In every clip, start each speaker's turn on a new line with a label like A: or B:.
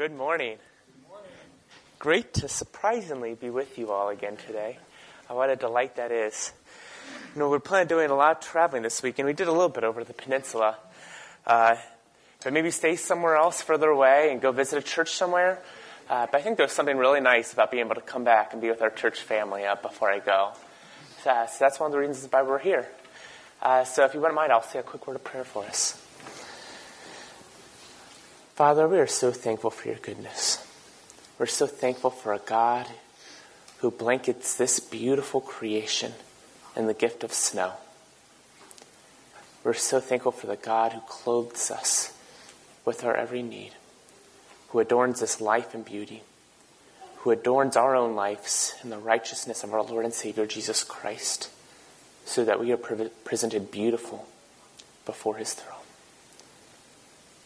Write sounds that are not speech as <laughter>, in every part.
A: Good morning. Good morning. Great to surprisingly be with you all again today. Uh, what a delight that is. You know, we're planning on doing a lot of traveling this week, and we did a little bit over the peninsula. Uh, but maybe stay somewhere else further away and go visit a church somewhere. Uh, but I think there's something really nice about being able to come back and be with our church family uh, before I go. So, uh, so, that's one of the reasons why we're here. Uh, so if you wouldn't mind, I'll say a quick word of prayer for us. Father, we are so thankful for your goodness. We're so thankful for a God who blankets this beautiful creation in the gift of snow. We're so thankful for the God who clothes us with our every need, who adorns this life and beauty, who adorns our own lives in the righteousness of our Lord and Savior Jesus Christ, so that we are presented beautiful before his throne.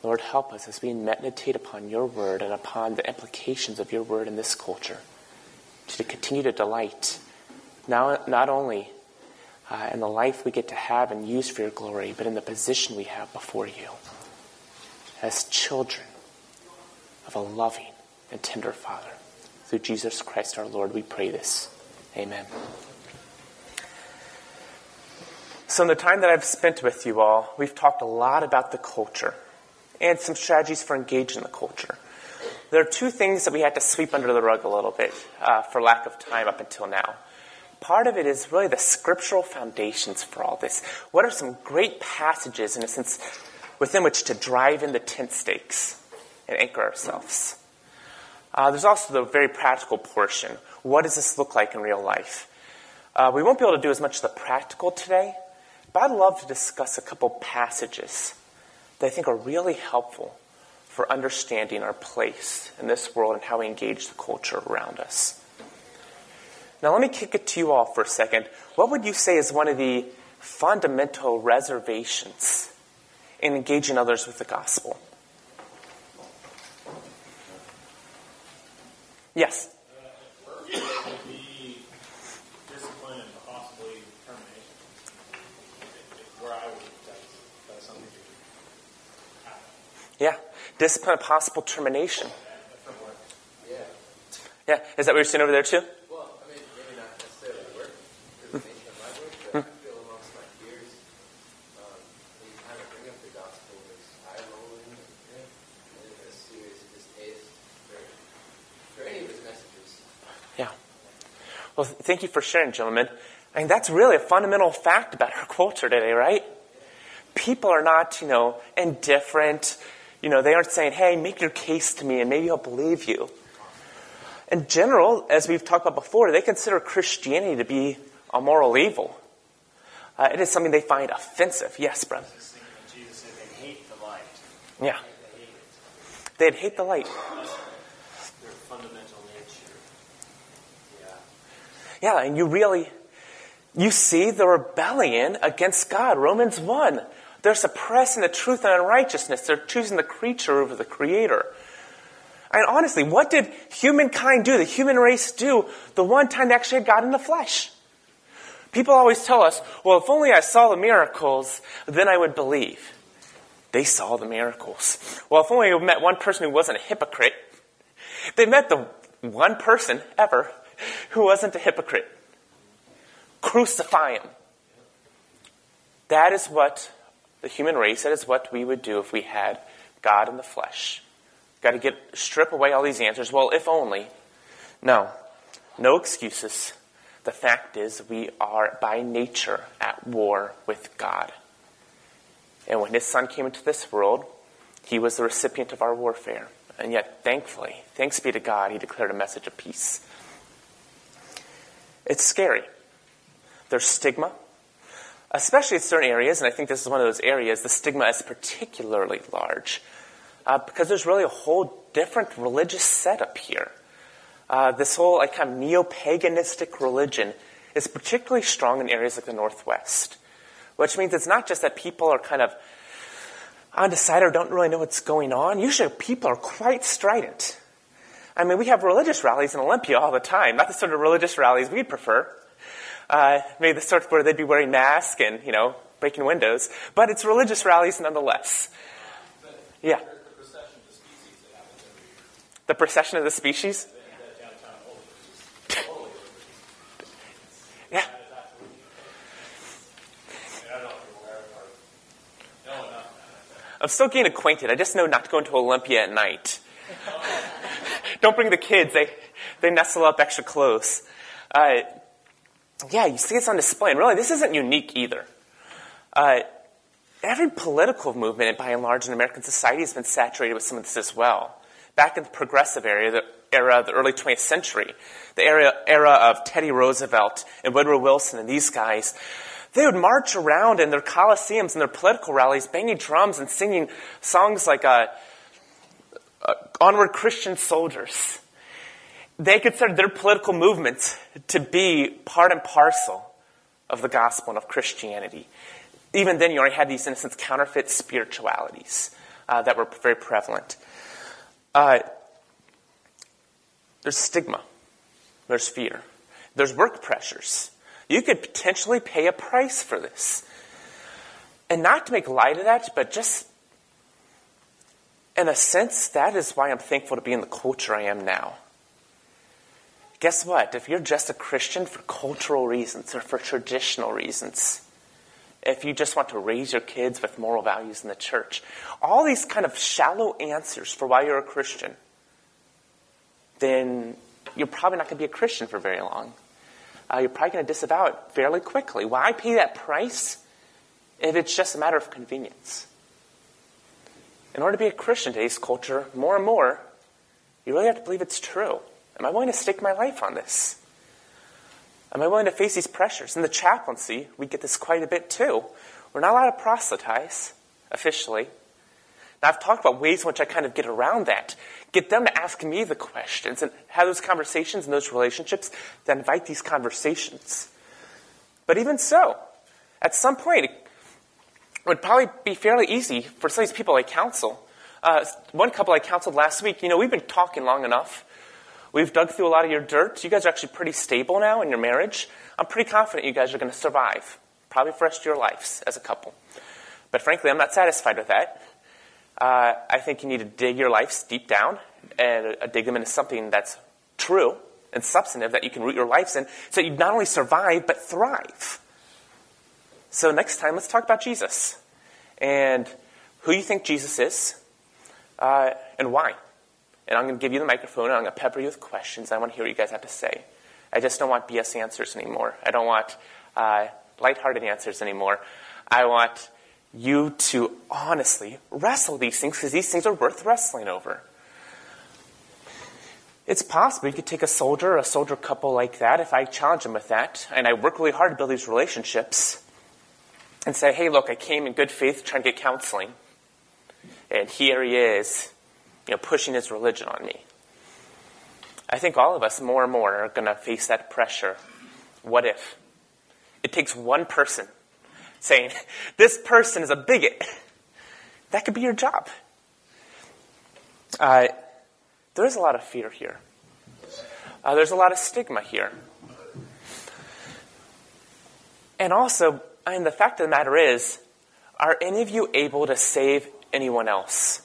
A: Lord, help us as we meditate upon your word and upon the implications of your word in this culture to continue to delight now, not only uh, in the life we get to have and use for your glory, but in the position we have before you as children of a loving and tender Father. Through Jesus Christ our Lord, we pray this. Amen. So, in the time that I've spent with you all, we've talked a lot about the culture and some strategies for engaging the culture. There are two things that we had to sweep under the rug a little bit uh, for lack of time up until now. Part of it is really the scriptural foundations for all this. What are some great passages, in a sense, within which to drive in the tent stakes and anchor ourselves? Uh, there's also the very practical portion. What does this look like in real life? Uh, we won't be able to do as much of the practical today, but I'd love to discuss a couple passages that I think are really helpful for understanding our place in this world and how we engage the culture around us. Now, let me kick it to you all for a second. What would you say is one of the fundamental reservations in engaging others with the gospel? Yes. Yeah. Discipline, of possible termination.
B: Yeah.
A: Yeah. Is that what you're seeing over there too?
B: Well, I mean, maybe not necessarily work, termination of my work, but I feel amongst my peers, um, when you kind of bring up the gospel, there's eye rolling and, and a serious distaste for, for any of his messages.
A: Yeah. Well, thank you for sharing, gentlemen. I mean, that's really a fundamental fact about our <laughs> culture today, right? People are not, you know, indifferent you know, they aren't saying, hey, make your case to me and maybe I'll believe you. In general, as we've talked about before, they consider Christianity to be a moral evil. Uh, it is something they find offensive. Yes, brother.
C: Jesus said they hate the light.
A: Yeah.
C: They hate it.
A: They'd hate the light.
C: Their fundamental nature.
A: Yeah,
C: Yeah.
A: and you really, you see the rebellion against God. Romans 1. They're suppressing the truth and unrighteousness. They're choosing the creature over the creator. And honestly, what did humankind do, the human race do, the one time they actually had God in the flesh? People always tell us, well, if only I saw the miracles, then I would believe. They saw the miracles. Well, if only we met one person who wasn't a hypocrite. They met the one person ever who wasn't a hypocrite. Crucify him. That is what the human race, that is what we would do if we had God in the flesh. Got to get strip away all these answers. Well, if only. No. No excuses. The fact is, we are by nature at war with God. And when his son came into this world, he was the recipient of our warfare. And yet, thankfully, thanks be to God, he declared a message of peace. It's scary. There's stigma, especially in certain areas, and I think this is one of those areas, the stigma is particularly large uh, because there's really a whole different religious setup here. Uh, this whole like, kind of neo-paganistic religion is particularly strong in areas like the Northwest, which means it's not just that people are kind of undecided or don't really know what's going on. Usually people are quite strident. I mean, we have religious rallies in Olympia all the time, not the sort of religious rallies we'd prefer. Uh, maybe the sort where they'd be wearing masks and, you know, breaking windows. But it's religious rallies nonetheless. Yeah.
D: the procession
A: of the species? Yeah. I'm still getting acquainted. I just know not to go into Olympia at night. <laughs> Don't bring the kids. They, they nestle up extra close. Uh, yeah, you see this on display. And really, this isn't unique either. Uh, every political movement, by and large, in American society has been saturated with some of this as well. Back in the progressive era, the era of the early 20th century, the era, era of Teddy Roosevelt and Woodrow Wilson and these guys, they would march around in their coliseums and their political rallies, banging drums and singing songs like uh, uh, Onward Christian Soldiers. They considered their political movements to be part and parcel of the gospel and of Christianity. Even then, you already had these, in a sense, counterfeit spiritualities uh, that were very prevalent. Uh, there's stigma, there's fear, there's work pressures. You could potentially pay a price for this. And not to make light of that, but just in a sense, that is why I'm thankful to be in the culture I am now. Guess what? If you're just a Christian for cultural reasons or for traditional reasons, if you just want to raise your kids with moral values in the church, all these kind of shallow answers for why you're a Christian, then you're probably not going to be a Christian for very long. Uh, you're probably going to disavow it fairly quickly. Why pay that price if it's just a matter of convenience? In order to be a Christian in today's culture, more and more, you really have to believe it's true. Am I willing to stake my life on this? Am I willing to face these pressures? In the chaplaincy, we get this quite a bit too. We're not allowed to proselytize officially. Now, I've talked about ways in which I kind of get around that. Get them to ask me the questions and have those conversations and those relationships that invite these conversations. But even so, at some point, it would probably be fairly easy for some of these people I counsel. Uh, one couple I counseled last week, you know, we've been talking long enough. We've dug through a lot of your dirt. You guys are actually pretty stable now in your marriage. I'm pretty confident you guys are going to survive, probably for the rest of your lives as a couple. But frankly, I'm not satisfied with that. Uh, I think you need to dig your lives deep down and uh, dig them into something that's true and substantive that you can root your lives in so you not only survive but thrive. So next time, let's talk about Jesus and who you think Jesus is uh, and why. And I'm going to give you the microphone and I'm going to pepper you with questions. I want to hear what you guys have to say. I just don't want BS answers anymore. I don't want uh, lighthearted answers anymore. I want you to honestly wrestle these things because these things are worth wrestling over. It's possible you could take a soldier, a soldier couple like that, if I challenge them with that, and I work really hard to build these relationships, and say, hey, look, I came in good faith trying to get counseling, and here he is, you know, pushing his religion on me. I think all of us more and more are going to face that pressure. What if? It takes one person saying, <laughs> this person is a bigot. <laughs> That could be your job. Uh, there is a lot of fear here. Uh, there's a lot of stigma here. And also, mean, the fact of the matter is, are any of you able to save anyone else?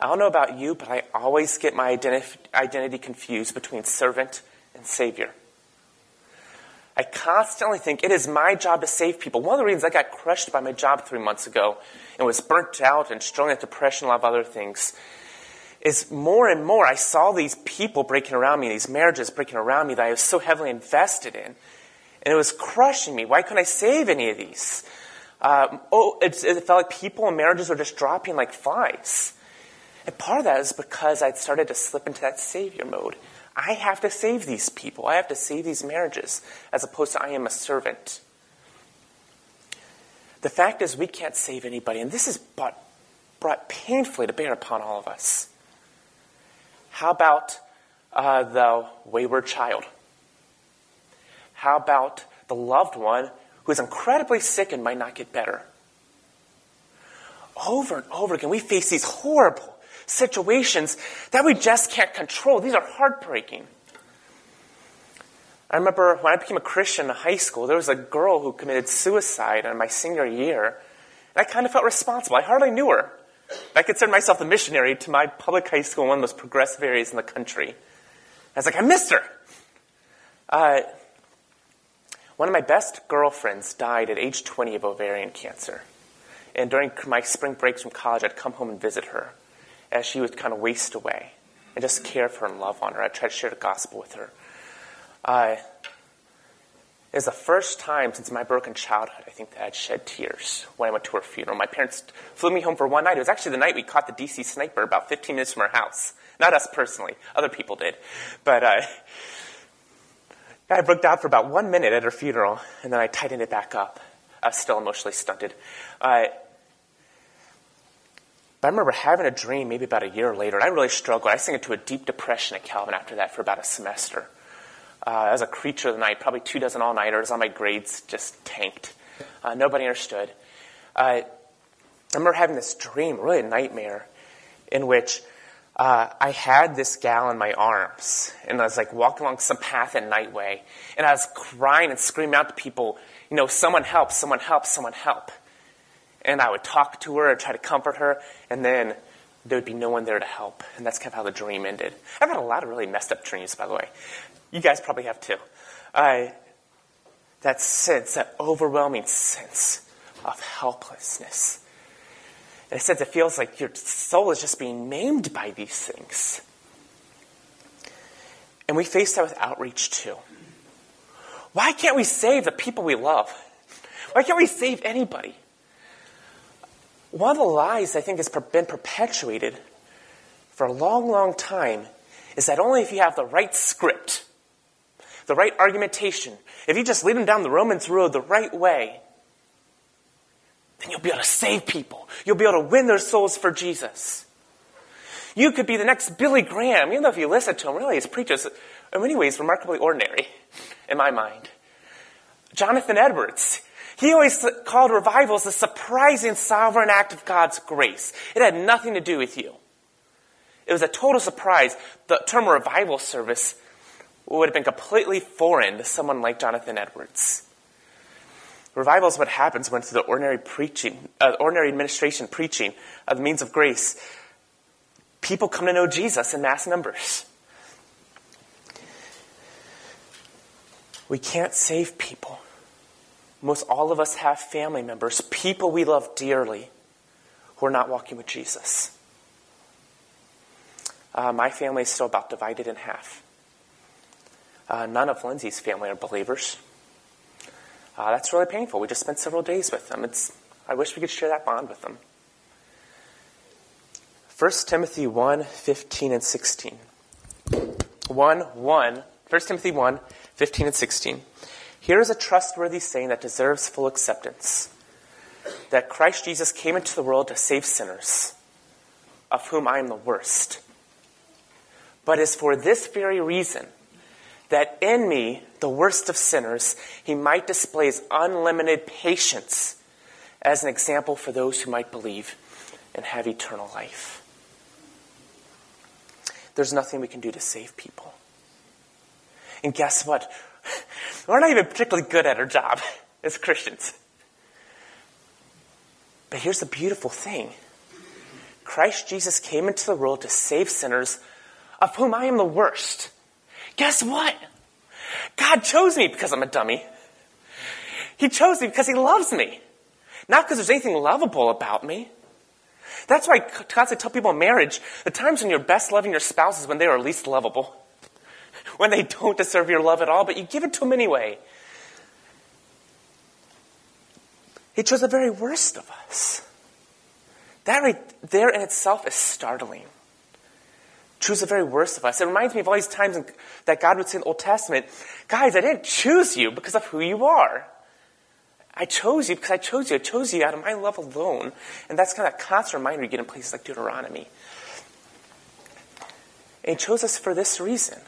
A: I don't know about you, but I always get my identif- identity confused between servant and savior. I constantly think it is my job to save people. One of the reasons I got crushed by my job three months ago and was burnt out and struggling with depression and a lot of other things is more and more I saw these people breaking around me, these marriages breaking around me that I was so heavily invested in. And it was crushing me. Why couldn't I save any of these? Uh, oh, it, it felt like people and marriages were just dropping like flies. And part of that is because I'd started to slip into that savior mode. I have to save these people. I have to save these marriages, as opposed to I am a servant. The fact is, we can't save anybody, and this is brought, brought painfully to bear upon all of us. How about uh, the wayward child? How about the loved one who is incredibly sick and might not get better? Over and over again, we face these horrible situations that we just can't control. These are heartbreaking. I remember when I became a Christian in high school, there was a girl who committed suicide in my senior year. And I kind of felt responsible. I hardly knew her. I considered myself the missionary to my public high school in one of the most progressive areas in the country. I was like, I missed her. Uh, one of my best girlfriends died at age 20 of ovarian cancer. And during my spring breaks from college, I'd come home and visit her as she would kind of waste away and just care for and love on her. I tried to share the gospel with her. Uh, it was the first time since my broken childhood, I think, that I'd shed tears when I went to her funeral. My parents flew me home for one night. It was actually the night we caught the DC sniper about 15 minutes from our house. Not us personally, other people did. But uh, I broke down for about one minute at her funeral, and then I tightened it back up. I was still emotionally stunted. Uh, but I remember having a dream maybe about a year later, and I really struggled. I sank into a deep depression at Calvin after that for about a semester. Uh, as a creature of the night, probably two dozen all nighters, all my grades just tanked. Uh, nobody understood. Uh, I remember having this dream, really a nightmare, in which uh, I had this gal in my arms, and I was like walking along some path at Nightway, and I was crying and screaming out to people, you know, someone help, someone help, someone help. And I would talk to her and try to comfort her, and then there would be no one there to help. And that's kind of how the dream ended. I've had a lot of really messed up dreams, by the way. You guys probably have too. I, that sense, that overwhelming sense of helplessness. And it says it feels like your soul is just being maimed by these things. And we face that with outreach too. Why can't we save the people we love? Why can't we save anybody? One of the lies I think has been perpetuated for a long, long time is that only if you have the right script, the right argumentation, if you just lead them down the Romans road the right way, then you'll be able to save people. You'll be able to win their souls for Jesus. You could be the next Billy Graham, even though if you listen to him, really, his preachers, in many ways, remarkably ordinary, in my mind. Jonathan Edwards, he always called revivals a surprising sovereign act of God's grace. It had nothing to do with you. It was a total surprise. The term revival service would have been completely foreign to someone like Jonathan Edwards. Revival is what happens when through the ordinary preaching, uh, ordinary administration preaching of the means of grace, people come to know Jesus in mass numbers. We can't save people. Most all of us have family members, people we love dearly, who are not walking with Jesus. Uh, my family is still about divided in half. Uh, none of Lindsay's family are believers. Uh, that's really painful. We just spent several days with them. It's, I wish we could share that bond with them. 1 Timothy 1 15 and 16. 1 1. 1 Timothy 1 15 and 16. Here is a trustworthy saying that deserves full acceptance that Christ Jesus came into the world to save sinners, of whom I am the worst. But is for this very reason that in me, the worst of sinners, he might display his unlimited patience as an example for those who might believe and have eternal life. There's nothing we can do to save people. And guess what? <laughs> We're not even particularly good at our job <laughs> as Christians. But here's the beautiful thing Christ Jesus came into the world to save sinners, of whom I am the worst. Guess what? God chose me because I'm a dummy. He chose me because He loves me. Not because there's anything lovable about me. That's why I constantly tell people in marriage, the times when you're best loving your spouse is when they are least lovable when they don't deserve your love at all, but you give it to them anyway. He chose the very worst of us. That right there in itself is startling. Choose the very worst of us. It reminds me of all these times that God would say in the Old Testament, guys, I didn't choose you because of who you are. I chose you because I chose you. I chose you out of my love alone. And that's kind of a constant reminder you get in places like Deuteronomy. And he chose us for this reason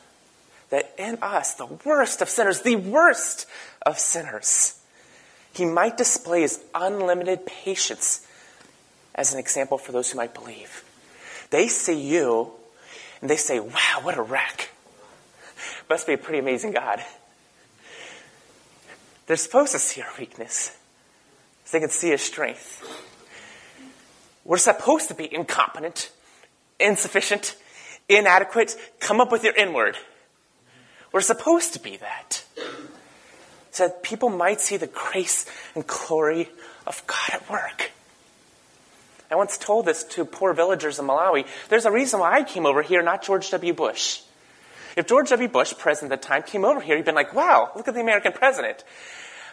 A: that in us, the worst of sinners, the worst of sinners, he might display his unlimited patience as an example for those who might believe. They see you and they say, wow, what a wreck. Must be a pretty amazing God. They're supposed to see our weakness so they can see his strength. We're supposed to be incompetent, insufficient, inadequate. Come up with your inward. We're supposed to be that. So that people might see the grace and glory of God at work. I once told this to poor villagers in Malawi. There's a reason why I came over here, not George W. Bush. If George W. Bush, president at the time, came over here, he'd been like, wow, look at the American president.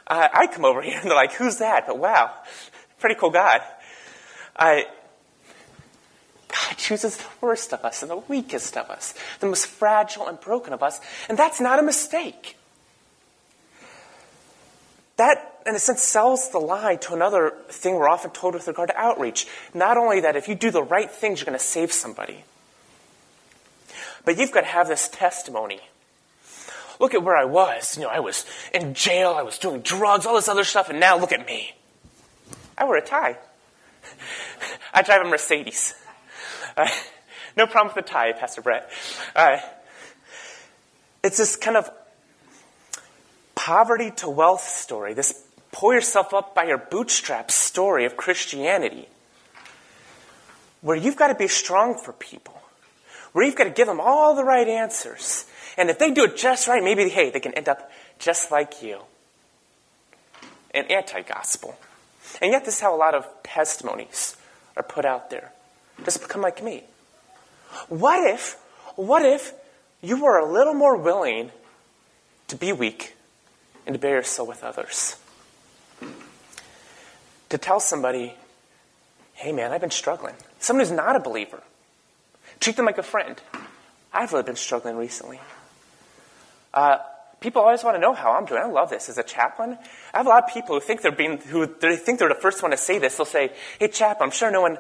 A: Uh, I come over here and they're like, who's that? But wow, pretty cool guy. I, God chooses the worst of us and the weakest of us, the most fragile and broken of us, and that's not a mistake. That, in a sense, sells the lie to another thing we're often told with regard to outreach. Not only that if you do the right things, you're going to save somebody, but you've got to have this testimony. Look at where I was. You know, I was in jail, I was doing drugs, all this other stuff, and now look at me. I wear a tie. <laughs> I drive a Mercedes. Uh, no problem with the tie, Pastor Brett. Uh, it's this kind of poverty to wealth story, this pull yourself up by your bootstraps story of Christianity, where you've got to be strong for people, where you've got to give them all the right answers. And if they do it just right, maybe, hey, they can end up just like you. An anti gospel. And yet, this is how a lot of testimonies are put out there. Just become like me. What if, what if you were a little more willing to be weak and to bear your soul with others? To tell somebody, hey man, I've been struggling. Someone who's not a believer. Treat them like a friend. I've really been struggling recently. Uh, people always want to know how I'm doing. I love this. As a chaplain, I have a lot of people who think they're being, who they think they're the first one to say this. They'll say, "Hey, chaplain, I'm sure no one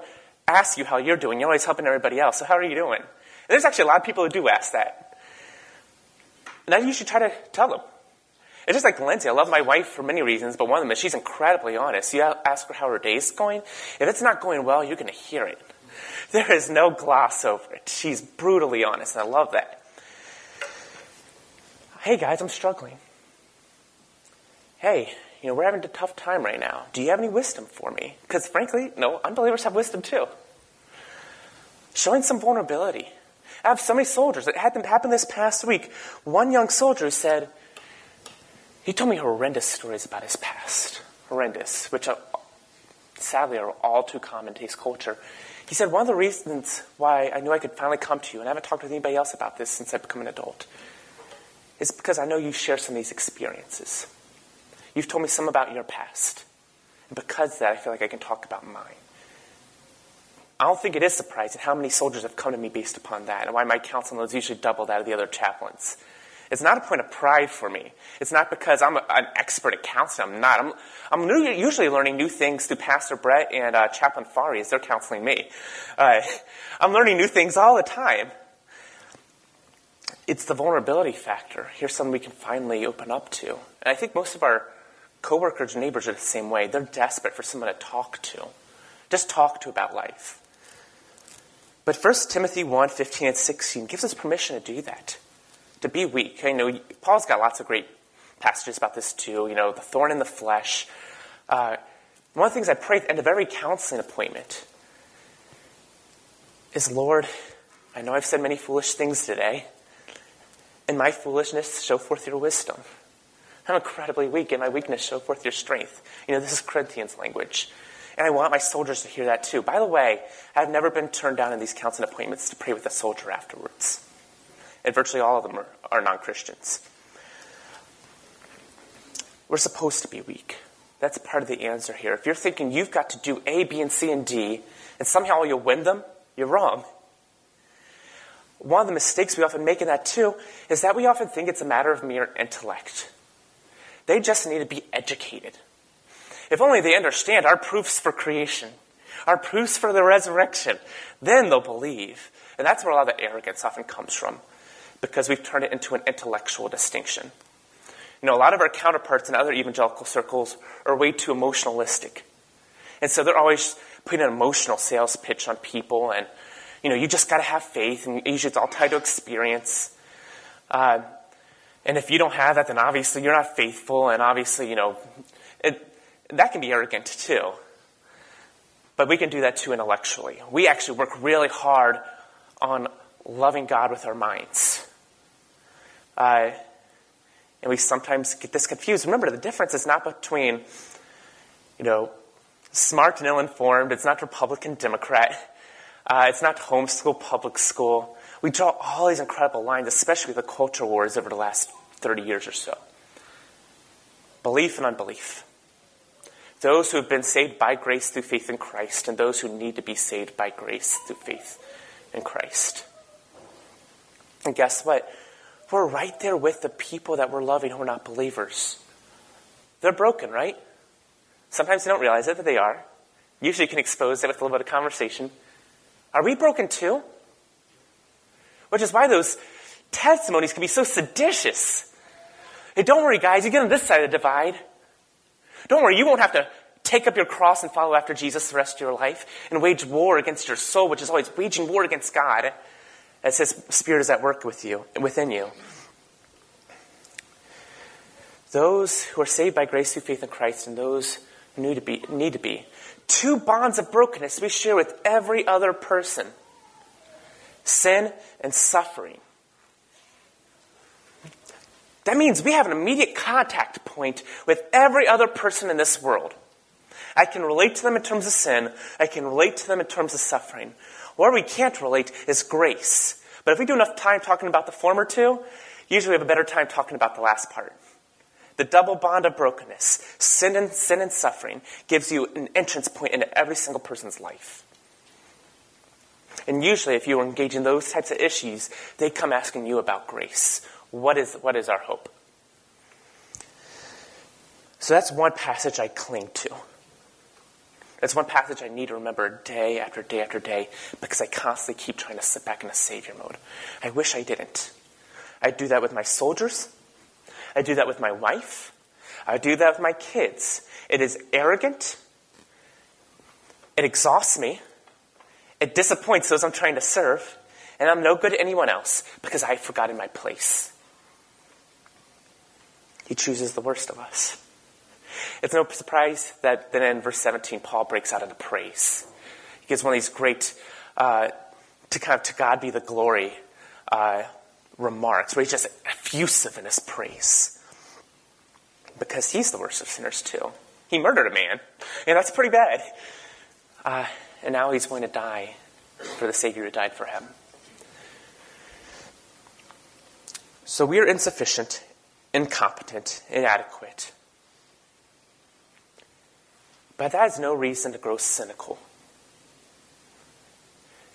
A: asks you how you're doing. You're always helping everybody else. So how are you doing?" And there's actually a lot of people who do ask that, and I usually try to tell them. It's just like Lindsay. I love my wife for many reasons, but one of them is she's incredibly honest. You ask her how her day's going. If it's not going well, you're going to hear it. There is no gloss over it. She's brutally honest, and I love that. Hey guys, I'm struggling. Hey, you know, we're having a tough time right now. Do you have any wisdom for me? Because frankly, no, unbelievers have wisdom too. Showing some vulnerability. I have so many soldiers. It happened, happened this past week. One young soldier said, he told me horrendous stories about his past. Horrendous, which are, sadly are all too common to his culture. He said, one of the reasons why I knew I could finally come to you, and I haven't talked with anybody else about this since I've become an adult, is because I know you share some of these experiences. You've told me some about your past. And because of that, I feel like I can talk about mine. I don't think it is surprising how many soldiers have come to me based upon that, and why my counseling is usually double that of the other chaplains. It's not a point of pride for me. It's not because I'm a, an expert at counseling. I'm not. I'm, I'm new, usually learning new things through Pastor Brett and uh, Chaplain Fari as they're counseling me. Uh, <laughs> I'm learning new things all the time. It's the vulnerability factor. Here's something we can finally open up to. And I think most of our coworkers and neighbors are the same way. They're desperate for someone to talk to. Just talk to about life. But 1 Timothy 1, 15 and 16 gives us permission to do that to be weak. I know Paul's got lots of great passages about this too. You know, the thorn in the flesh. Uh, one of the things I pray at the end of every counseling appointment is, Lord, I know I've said many foolish things today. In my foolishness, show forth your wisdom. I'm incredibly weak. In my weakness, show forth your strength. You know, this is Corinthians language. And I want my soldiers to hear that too. By the way, I've never been turned down in these counseling appointments to pray with a soldier afterwards and virtually all of them are, are non Christians. We're supposed to be weak. That's part of the answer here. If you're thinking you've got to do A, B, and C, and D, and somehow you'll win them, you're wrong. One of the mistakes we often make in that too is that we often think it's a matter of mere intellect. They just need to be educated. If only they understand our proofs for creation, our proofs for the resurrection, then they'll believe. And that's where a lot of the arrogance often comes from because we've turned it into an intellectual distinction. You know, a lot of our counterparts in other evangelical circles are way too emotionalistic. And so they're always putting an emotional sales pitch on people, and, you know, you just got to have faith, and usually it's all tied to experience. Uh, and if you don't have that, then obviously you're not faithful, and obviously, you know, it, that can be arrogant too. but we can do that too intellectually. We actually work really hard on loving God with our minds. Uh, and we sometimes get this confused. Remember, the difference is not between, you know, smart and ill informed, it's not Republican, Democrat, uh, it's not homeschool, public school. We draw all these incredible lines, especially the culture wars over the last 30 years or so. Belief and unbelief. Those who have been saved by grace through faith in Christ, and those who need to be saved by grace through faith in Christ. And guess what? We're right there with the people that we're loving who are not believers. They're broken, right? Sometimes they don't realize it, but they are. Usually you can expose it with a little bit of conversation. Are we broken too? Which is why those testimonies can be so seditious. Hey, don't worry, guys, you get on this side of the divide. Don't worry, you won't have to take up your cross and follow after Jesus the rest of your life and wage war against your soul, which is always waging war against God as His Spirit is at work with you, within you. Those who are saved by grace through faith in Christ and those who need to be, need to be. Two bonds of brokenness we share with every other person sin and suffering. That means we have an immediate contact point with every other person in this world. I can relate to them in terms of sin. I can relate to them in terms of suffering. Where we can't relate is grace. But if we do enough time talking about the former two, usually we have a better time talking about the last part. The double bond of brokenness, sin and sin and suffering, gives you an entrance point into every single person's life. And usually, if you are engaging those types of issues, they come asking you about grace. What is, what is our hope? So that's one passage I cling to. That's one passage I need to remember day after day after day because I constantly keep trying to sit back in a savior mode. I wish I didn't. I do that with my soldiers. I do that with my wife. I do that with my kids. It is arrogant. It exhausts me. It disappoints those I'm trying to serve. And I'm no good to anyone else because I've forgotten my place. He chooses the worst of us. It's no surprise that then in verse 17, Paul breaks out into praise. He gives one of these great, uh, to kind of to God be the glory uh, remarks, where he's just effusive in his praise. Because he's the worst of sinners, too. He murdered a man, and that's pretty bad. Uh, and now he's going to die for the Savior who died for him. So we are insufficient, incompetent, inadequate. But that is no reason to grow cynical.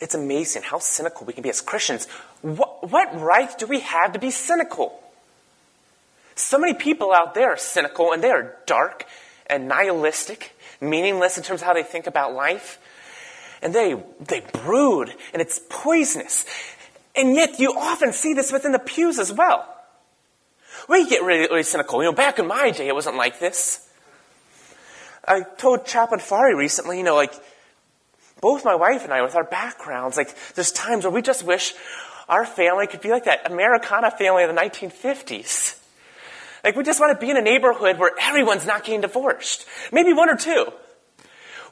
A: It's amazing how cynical we can be as Christians. What, what, right do we have to be cynical? So many people out there are cynical and they are dark and nihilistic, meaningless in terms of how they think about life. And they, they brood and it's poisonous. And yet you often see this within the pews as well. We get really, really cynical. You know, back in my day, it wasn't like this. I told Chaplain Fari recently, you know, like, both my wife and I, with our backgrounds, like, there's times where we just wish our family could be like that Americana family of the 1950s. Like, we just want to be in a neighborhood where everyone's not getting divorced. Maybe one or two.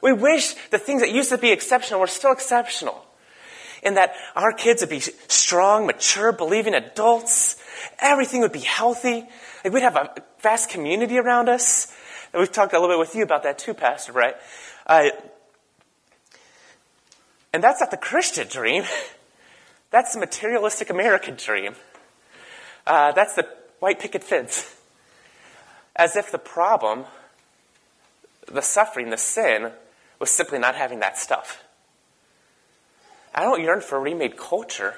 A: We wish the things that used to be exceptional were still exceptional. And that our kids would be strong, mature, believing adults. Everything would be healthy. Like, we'd have a vast community around us. And we've talked a little bit with you about that too, Pastor Brett. Uh, and that's not the Christian dream. <laughs> That's the materialistic American dream. Uh, that's the white picket fence. As if the problem, the suffering, the sin, was simply not having that stuff. I don't yearn for remade culture.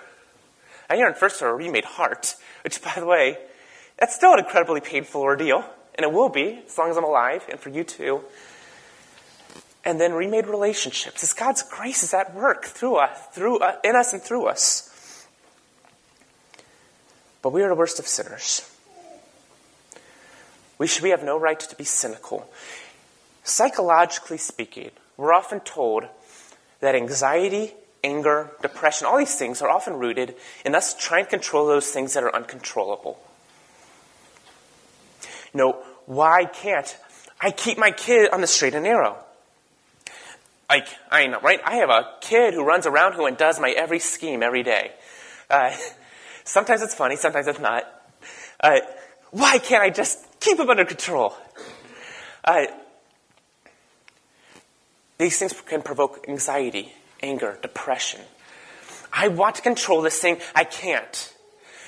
A: I yearn first or a remade heart, which, by the way, that's still an incredibly painful ordeal and it will be as long as I'm alive, and for you too. And then remade relationships as God's grace is at work through us, through uh, in us and through us. But we are the worst of sinners. We should we have no right to be cynical. Psychologically speaking, we're often told that anxiety, anger, depression, all these things are often rooted in us trying to control those things that are uncontrollable. You know, why can't I keep my kid on the straight and narrow? Like, I know, right? I have a kid who runs around who and does my every scheme every day. Uh, <laughs> sometimes it's funny, sometimes it's not. Uh, why can't I just keep him under control? Uh, these things can provoke anxiety, anger, depression. I want to control this thing, I can't.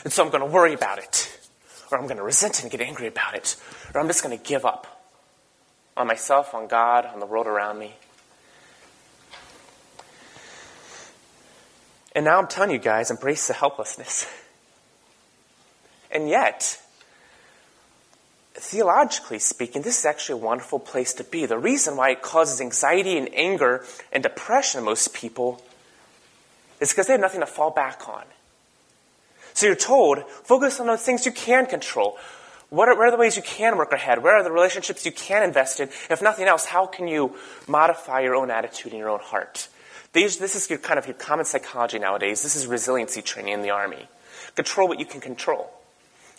A: And so I'm going to worry about it. Or I'm going to resent it and get angry about it. Or I'm just going to give up on myself, on God, on the world around me. And now I'm telling you guys, embrace the helplessness. And yet, theologically speaking, this is actually a wonderful place to be. The reason why it causes anxiety and anger and depression in most people is because they have nothing to fall back on. So you're told, focus on those things you can control. What are, what are the ways you can work ahead? Where are the relationships you can invest in? If nothing else, how can you modify your own attitude in your own heart? These, this is your kind of your common psychology nowadays. This is resiliency training in the army. Control what you can control.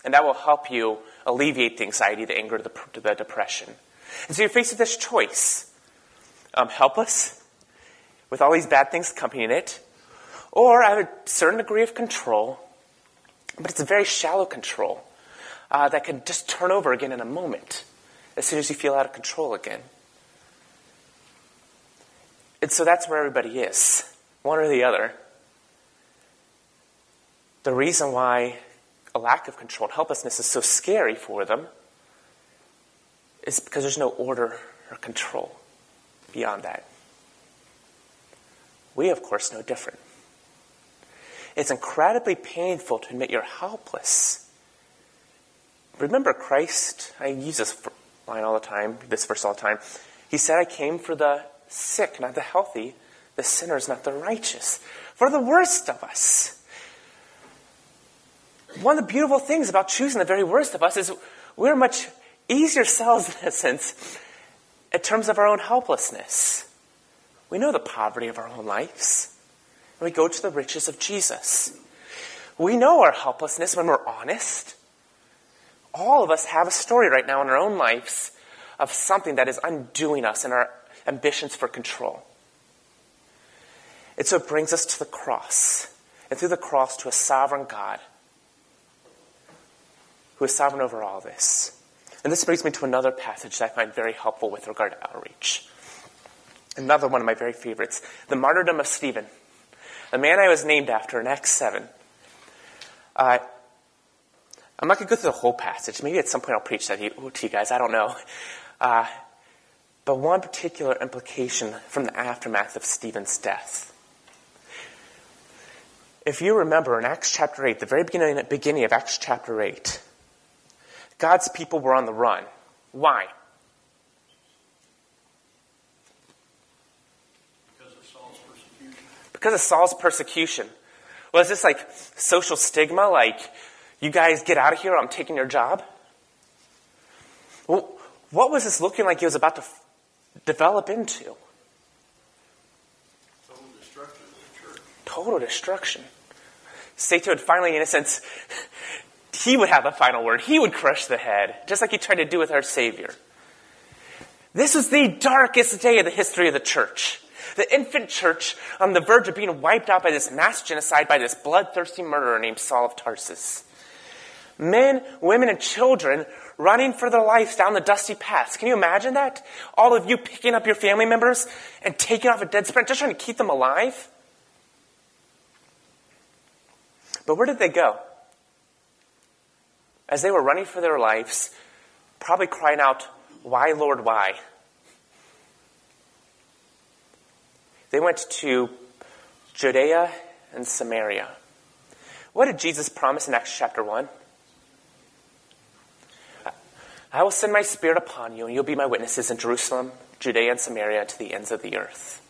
A: And that will help you alleviate the anxiety, the anger, the, the depression. And so you're faced with this choice. Um, helpless, with all these bad things accompanying it, or I have a certain degree of control, but it's a very shallow control uh, that can just turn over again in a moment as soon as you feel out of control again. And so that's where everybody is, one or the other. The reason why a lack of control and helplessness is so scary for them is because there's no order or control beyond that. We, of course, know different. It's incredibly painful to admit you're helpless. Remember Christ, I use this line all the time, this verse all the time. He said, I came for the sick, not the healthy, the sinners, not the righteous, for the worst of us. One of the beautiful things about choosing the very worst of us is we're much easier selves in a sense in terms of our own helplessness. We know the poverty of our own lives and we go to the riches of Jesus. We know our helplessness when we're honest. All of us have a story right now in our own lives of something that is undoing us in our ambitions for control. And so it brings us to the cross, and through the cross to a sovereign God who is sovereign over all this. And this brings me to another passage that I find very helpful with regard to outreach. Another one of my very favorites, the martyrdom of Stephen the man I was named after in Acts 7. Uh, I'm not going to go through the whole passage. Maybe at some point I'll preach that to you guys. I don't know. Uh, but one particular implication from the aftermath of Stephen's death. If you remember in Acts chapter 8, the very beginning, beginning of Acts chapter 8, God's people were on the run. Why? because of Saul's persecution. Because of Saul's persecution. Was this like social stigma, like, you guys get out of here, I'm taking your job? Well, what was this looking like he was about to f- develop into?
D: Total destruction of the church.
A: Total destruction. Satan would finally, in a sense, he would have the final word. He would crush the head, just like he tried to do with our Savior. This was the darkest day of the history of the church the infant church on the verge of being wiped out by this mass genocide by this bloodthirsty murderer named Saul of Tarsus. Men, women, and children running for their lives down the dusty paths. Can you imagine that? All of you picking up your family members and taking off a dead sprint, just trying to keep them alive? But where did they go? As they were running for their lives, probably crying out, Why, Lord, why? They went to Judea and Samaria. What did Jesus promise in Acts chapter 1? I will send my spirit upon you, and you'll be my witnesses in Jerusalem, Judea, and Samaria to the ends of the earth.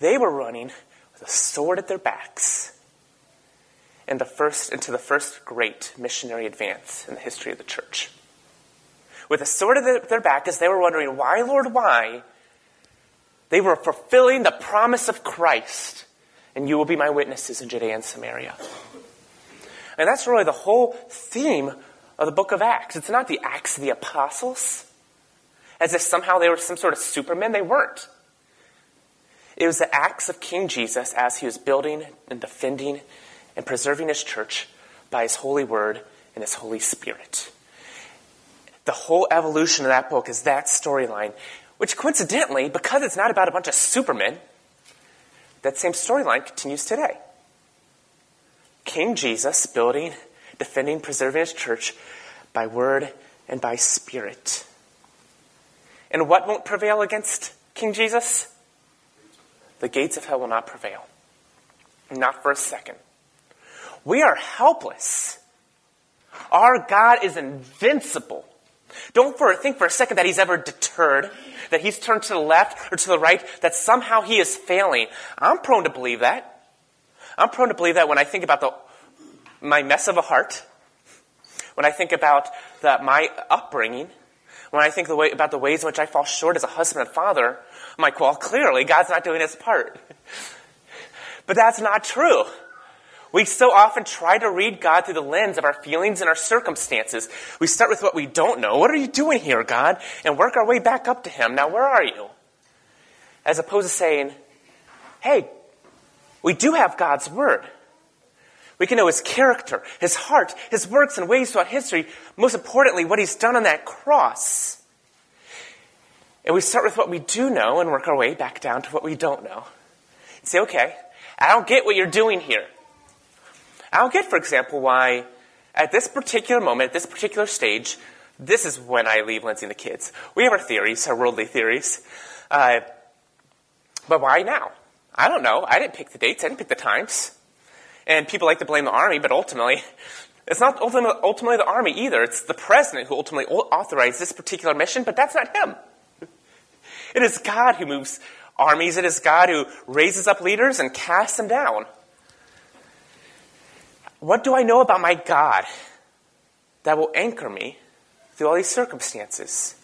A: They were running with a sword at their backs and the first, into the first great missionary advance in the history of the church. With a sword at their back, as they were wondering, why, Lord, why? They were fulfilling the promise of Christ, and you will be my witnesses in Judea and Samaria. And that's really the whole theme of the book of Acts. It's not the Acts of the Apostles. as if somehow they were some sort of supermen. They weren't. It was the acts of King Jesus as he was building and defending and preserving his church by his holy word and his Holy Spirit. The whole evolution of that book is that storyline, which coincidentally, because it's not about a bunch of supermen, that same storyline continues today. King Jesus building, defending, preserving his church by word and by spirit. And what won't prevail against King Jesus? The gates of hell will not prevail. Not for a second. We are helpless. Our God is invincible. Don't for, think for a second that he's ever deterred, that he's turned to the left or to the right, that somehow he is failing. I'm prone to believe that. I'm prone to believe that when I think about the, my mess of a heart, when I think about the, my upbringing, when I think the way, about the ways in which I fall short as a husband and father, I'm like, well, clearly God's not doing his part. <laughs> but that's not true. We so often try to read God through the lens of our feelings and our circumstances. We start with what we don't know. What are you doing here, God? And work our way back up to Him. Now, where are you? As opposed to saying, hey, we do have God's Word. We can know His character, His heart, His works and ways throughout history. Most importantly, what He's done on that cross. And we start with what we do know and work our way back down to what we don't know. Say, okay, I don't get what you're doing here. I don't get, for example, why at this particular moment, at this particular stage, this is when I leave Lindsay and the kids. We have our theories, our worldly theories. Uh, but why now? I don't know. I didn't pick the dates. I didn't pick the times. And people like to blame the army, but ultimately, it's not ultimately the army either. It's the president who ultimately authorized this particular mission, but that's not him. <laughs> It is God who moves armies. It is God who raises up leaders and casts them down. What do I know about my God that will anchor me through all these circumstances?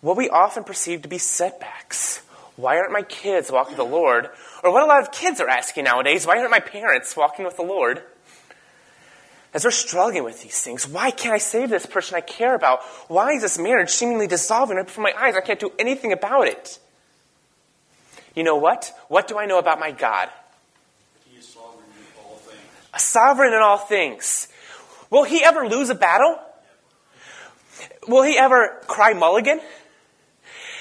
A: What we often perceive to be setbacks. Why aren't my kids walking with the Lord? Or what a lot of kids are asking nowadays, why aren't my parents walking with the Lord? As we're struggling with these things, why can't I save this person I care about? Why is this marriage seemingly dissolving right before my eyes? I can't do anything about it. You know what? What do I know about my God?
D: He is sovereign in all things.
A: A sovereign in all things. Will he ever lose a battle? Will he ever cry mulligan?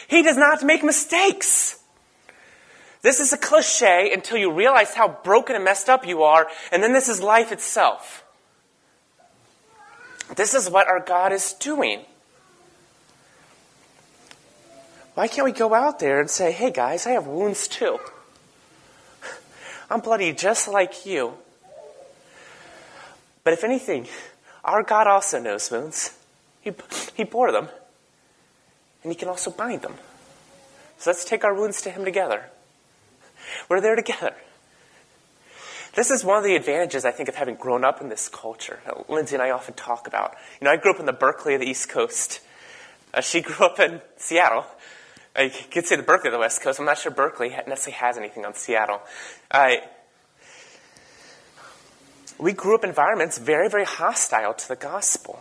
A: He does not make mistakes. This is a cliche until you realize how broken and messed up you are, and then this is life itself. This is what our God is doing. Why can't we go out there and say, hey guys, I have wounds too? I'm bloody just like you. But if anything, our God also knows wounds. He, he bore them. And He can also bind them. So let's take our wounds to Him together. We're there together. This is one of the advantages, I think, of having grown up in this culture. Lindsay and I often talk about. You know, I grew up in the Berkeley of the East Coast. Uh, she grew up in Seattle. I could say the Berkeley of the West Coast. I'm not sure Berkeley necessarily has anything on Seattle. Uh, we grew up in environments very, very hostile to the gospel.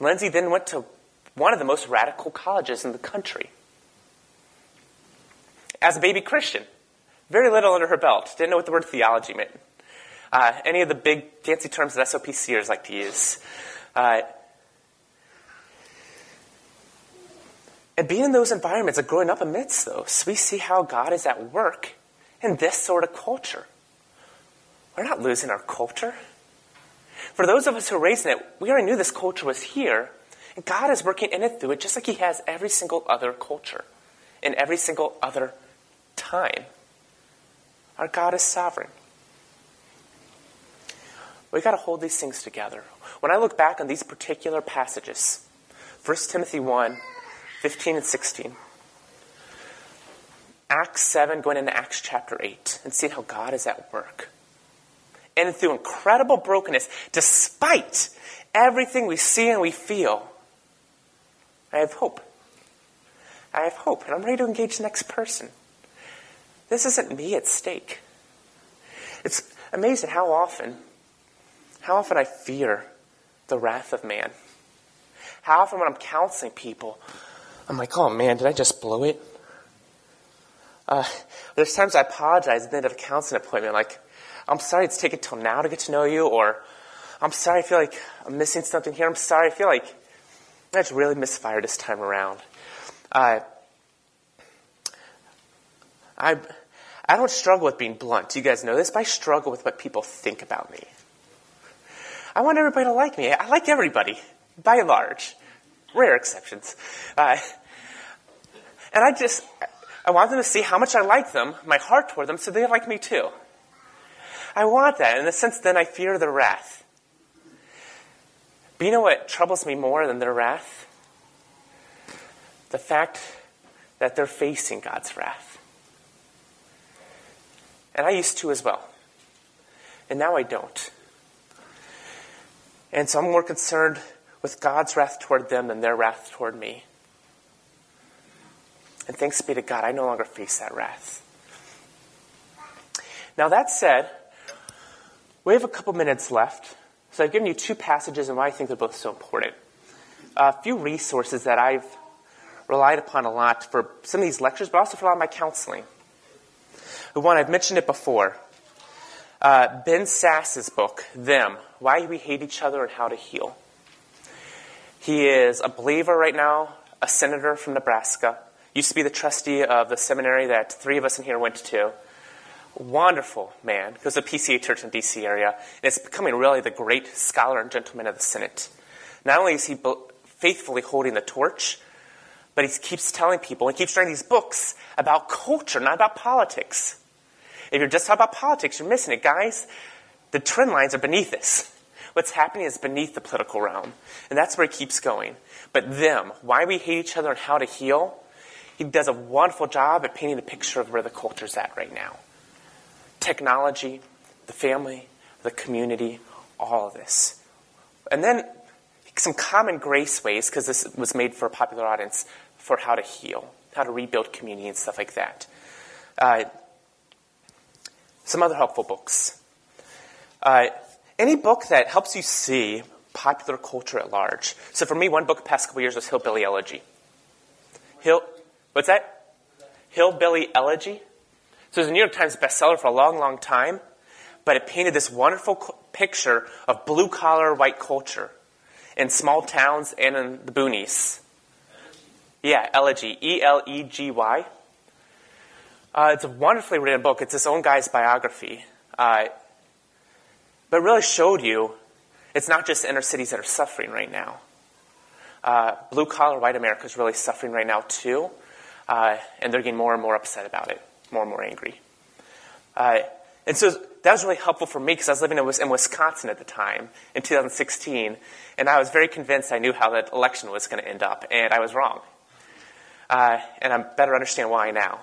A: Lindsay then went to one of the most radical colleges in the country. As a baby Christian, very little under her belt, didn't know what the word theology meant. Uh, any of the big fancy terms that SOPCers like to use. Uh, and being in those environments and growing up amidst those, we see how God is at work in this sort of culture. We're not losing our culture. For those of us who are raised in it, we already knew this culture was here, and God is working in it through it just like He has every single other culture, in every single other time. Our God is sovereign. We've got to hold these things together. When I look back on these particular passages, 1 Timothy 1, 15 and 16, Acts 7, going into Acts chapter 8, and seeing how God is at work. And through incredible brokenness, despite everything we see and we feel, I have hope. I have hope, and I'm ready to engage the next person. This isn't me at stake. It's amazing how often, how often I fear the wrath of man. How often when I'm counseling people, I'm like, oh man, did I just blow it? Uh, there's times I apologize at the end of a counseling appointment, like, I'm sorry it's taken till now to get to know you, or I'm sorry I feel like I'm missing something here. I'm sorry I feel like I just really misfired this time around. Uh, I, I don't struggle with being blunt. You guys know this, but I struggle with what people think about me. I want everybody to like me. I like everybody, by and large. Rare exceptions. Uh, and I just, I want them to see how much I like them, my heart toward them, so they like me too. I want that. In a sense, then I fear the wrath. But you know what troubles me more than their wrath? The fact that they're facing God's wrath. And I used to as well. And now I don't. And so I'm more concerned with God's wrath toward them than their wrath toward me. And thanks be to God, I no longer face that wrath. Now, that said, we have a couple minutes left. So I've given you two passages and why I think they're both so important. A few resources that I've relied upon a lot for some of these lectures, but also for a lot of my counseling. The one, I've mentioned it before. Uh, ben Sasse's book, Them Why We Hate Each Other and How to Heal. He is a believer right now, a senator from Nebraska, used to be the trustee of the seminary that three of us in here went to. Wonderful man, goes to PCA Church in D.C. area, and is becoming really the great scholar and gentleman of the Senate. Not only is he faithfully holding the torch, but he keeps telling people, he keeps writing these books about culture, not about politics. If you're just talking about politics, you're missing it, guys. The trend lines are beneath this. What's happening is beneath the political realm. And that's where he keeps going. But them, why we hate each other and how to heal, he does a wonderful job at painting the picture of where the culture's at right now. Technology, the family, the community, all of this. And then some common grace ways, because this was made for a popular audience, for how to heal, how to rebuild community and stuff like that. Uh, some other helpful books. Uh, any book that helps you see popular culture at large. So for me, one book the past couple years was Hillbilly Elegy. Hill, what's that? Hillbilly Elegy. So it was a New York Times bestseller for a long, long time, but it painted this wonderful picture of blue collar white culture in small towns and in the boonies. Yeah, Elegy. E L E G Y. Uh, it's a wonderfully written book. It's his own guy's biography. Uh, but really showed you it's not just inner cities that are suffering right now. Uh, blue collar white America is really suffering right now too, uh, and they're getting more and more upset about it, more and more angry. Uh, and so that was really helpful for me because I was living in Wisconsin at the time in 2016, and I was very convinced I knew how that election was going to end up, and I was wrong. Uh, and I better understand why now.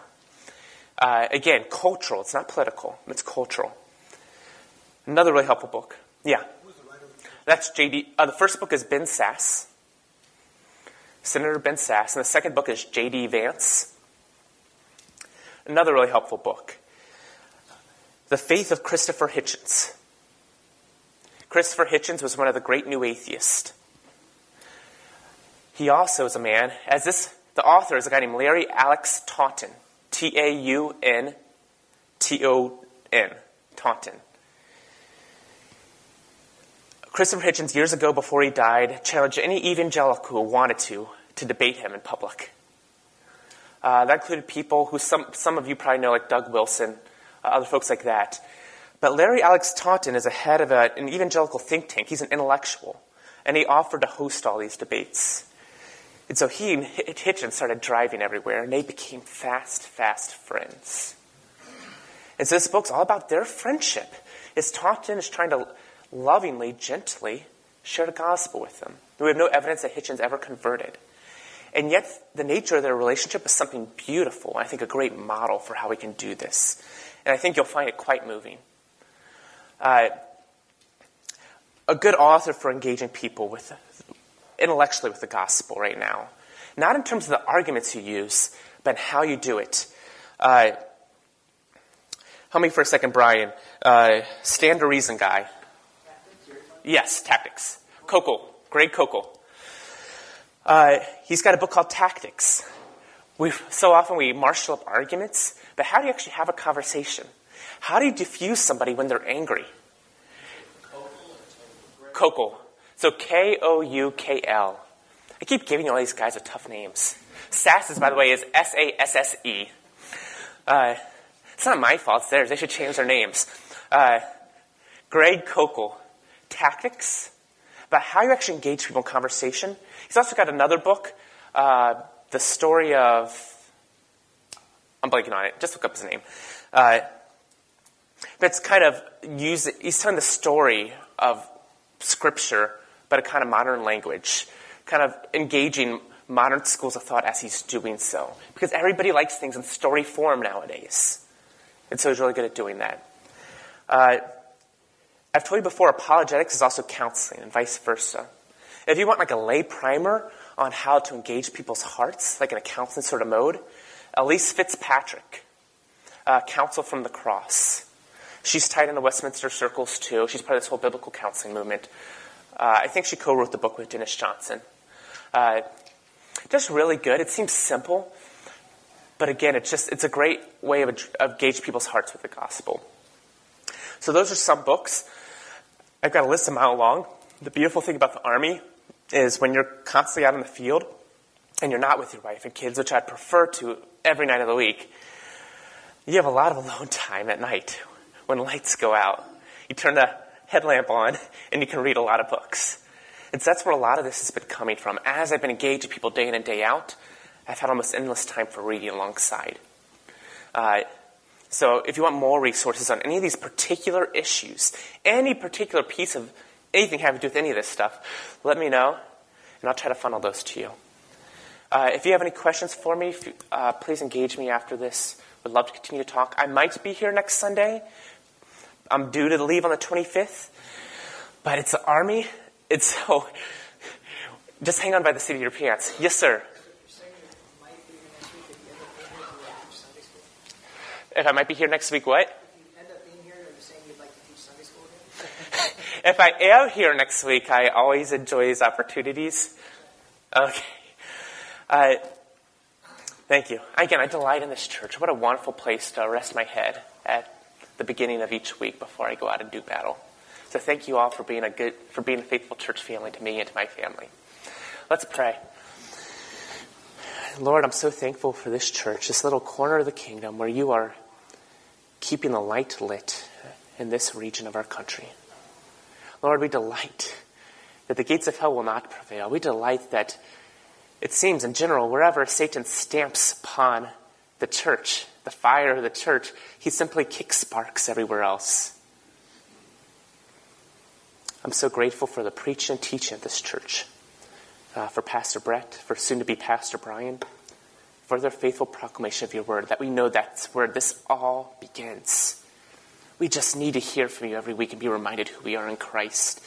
A: Uh, again, cultural. It's not political. It's cultural. Another really helpful book. Yeah. That's J.D. Uh, the first book is Ben Sasse, Senator Ben Sasse, and the second book is J.D. Vance. Another really helpful book. The Faith of Christopher Hitchens. Christopher Hitchens was one of the great new atheists. He also is a man, as this, the author is a guy named Larry Alex Taunton. T A U N T O N. Taunton. Christopher Hitchens, years ago before he died, challenged any evangelical who wanted to to debate him in public. Uh, that included people who some, some of you probably know, like Doug Wilson, uh, other folks like that. But Larry Alex Taunton is a head of a, an evangelical think tank. He's an intellectual. And he offered to host all these debates. And so he and Hitchens started driving everywhere, and they became fast, fast friends. And so this book's all about their friendship. As Taunton is trying to lovingly, gently share the gospel with them. We have no evidence that Hitchens ever converted. And yet, the nature of their relationship is something beautiful. I think a great model for how we can do this. And I think you'll find it quite moving. Uh, a good author for engaging people with intellectually with the gospel right now. Not in terms of the arguments you use, but how you do it. Uh, help me for a second, Brian. Uh, stand to reason guy. Yes, tactics. Koukl, Greg Koukl. Uh, he's got a book called Tactics. We so often we marshal up arguments, but how do you actually have a conversation? How do you diffuse somebody when they're angry? Koukl. So K O U K L. I keep giving all these guys a tough names. Sasse's, by the way, is S A S S E. Uh, it's not my fault, it's theirs. They should change their names. Uh, Greg Koukl, Tactics, about how you actually engage people in conversation. He's also got another book, uh, The Story of. I'm blanking on it. Just look up his name. Uh, but it's kind of use, he's telling the story of Scripture, but a kind of modern language, kind of engaging modern schools of thought as he's doing so. Because everybody likes things in story form nowadays. And so he's really good at doing that. Uh, I've told you before, apologetics is also counseling and vice versa. If you want like a lay primer on how to engage people's hearts, like in a counseling sort of mode, Elyse Fitzpatrick, uh, Counsel from the Cross. She's tied into Westminster circles too. She's part of this whole biblical counseling movement. Uh, I think she co-wrote the book with Dennis Johnson. Uh, just really good. It seems simple, but again, it's just it's a great way of, of gauge people's hearts with the gospel. So those are some books. I've got a list a mile long. The beautiful thing about the army is when you're constantly out in the field and you're not with your wife and kids, which I'd prefer to every night of the week, you have a lot of alone time at night when lights go out. You turn the headlamp on and you can read a lot of books. And so that's where a lot of this has been coming from. As I've been engaged with people day in and day out, I've had almost endless time for reading alongside. Uh, so if you want more resources on any of these particular issues, any particular piece of anything having to do with any of this stuff, let me know, and I'll try to funnel those to you. Uh, if you have any questions for me, you, uh, please engage me after this. Would love to continue to talk. I might be here next Sunday. I'm due to leave on the 25th, but it's the Army. It's so. <laughs> Just hang on by the seat of your pants. Yes, sir. If I might be here next week, what? <laughs> if I am here next week, I always enjoy these opportunities. Okay. Uh, thank you. Again, I delight in this church. What a wonderful place to rest my head at the beginning of each week before I go out and do battle. So thank you all for being a good, for being a faithful church family to me and to my family. Let's pray. Lord, I'm so thankful for this church, this little corner of the kingdom where you are keeping the light lit in this region of our country. Lord, we delight that the gates of hell will not prevail. We delight that it seems in general, wherever Satan stamps upon the church, the fire of the church, he simply kicks sparks everywhere else. I'm so grateful for the preaching and teaching of this church, uh, for Pastor Brett, for soon to be Pastor Brian, for their faithful proclamation of your word, that we know that's where this all begins. We just need to hear from you every week and be reminded who we are in Christ.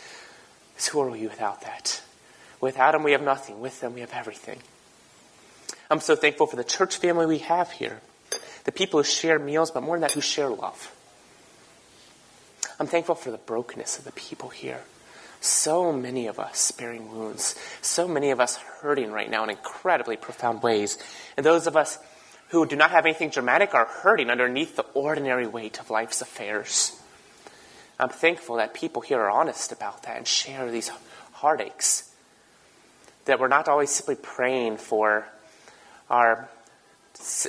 A: Who are we without that? Without Him, we have nothing. With Him, we have everything. I'm so thankful for the church family we have here, the people who share meals, but more than that, who share love. I'm thankful for the brokenness of the people here. So many of us bearing wounds, so many of us hurting right now in incredibly profound ways. And those of us who do not have anything dramatic are hurting underneath the ordinary weight of life's affairs. I'm thankful that people here are honest about that and share these heartaches. That we're not always simply praying for our,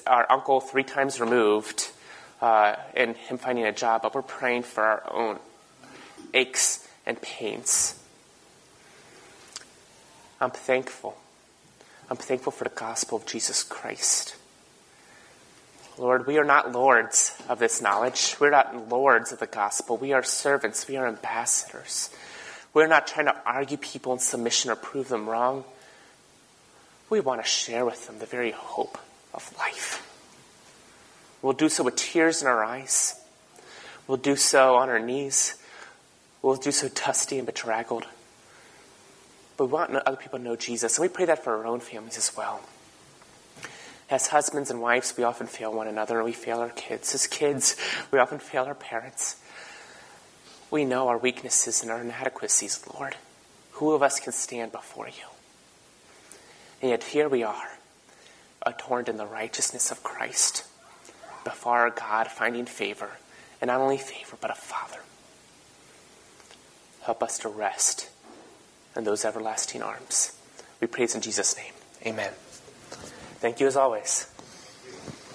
A: our uncle three times removed uh, and him finding a job, but we're praying for our own aches and pains. I'm thankful. I'm thankful for the gospel of Jesus Christ. Lord, we are not lords of this knowledge. We're not lords of the gospel. We are servants. We are ambassadors. We're not trying to argue people in submission or prove them wrong. We want to share with them the very hope of life. We'll do so with tears in our eyes. We'll do so on our knees. We'll do so dusty and bedraggled. But we want other people to know Jesus, and we pray that for our own families as well. As husbands and wives, we often fail one another, and we fail our kids. As kids, we often fail our parents. We know our weaknesses and our inadequacies, Lord. Who of us can stand before you? And yet here we are, adorned in the righteousness of Christ, before our God, finding favor, and not only favor, but a Father. Help us to rest in those everlasting arms. We praise in Jesus' name. Amen. Thank you as always.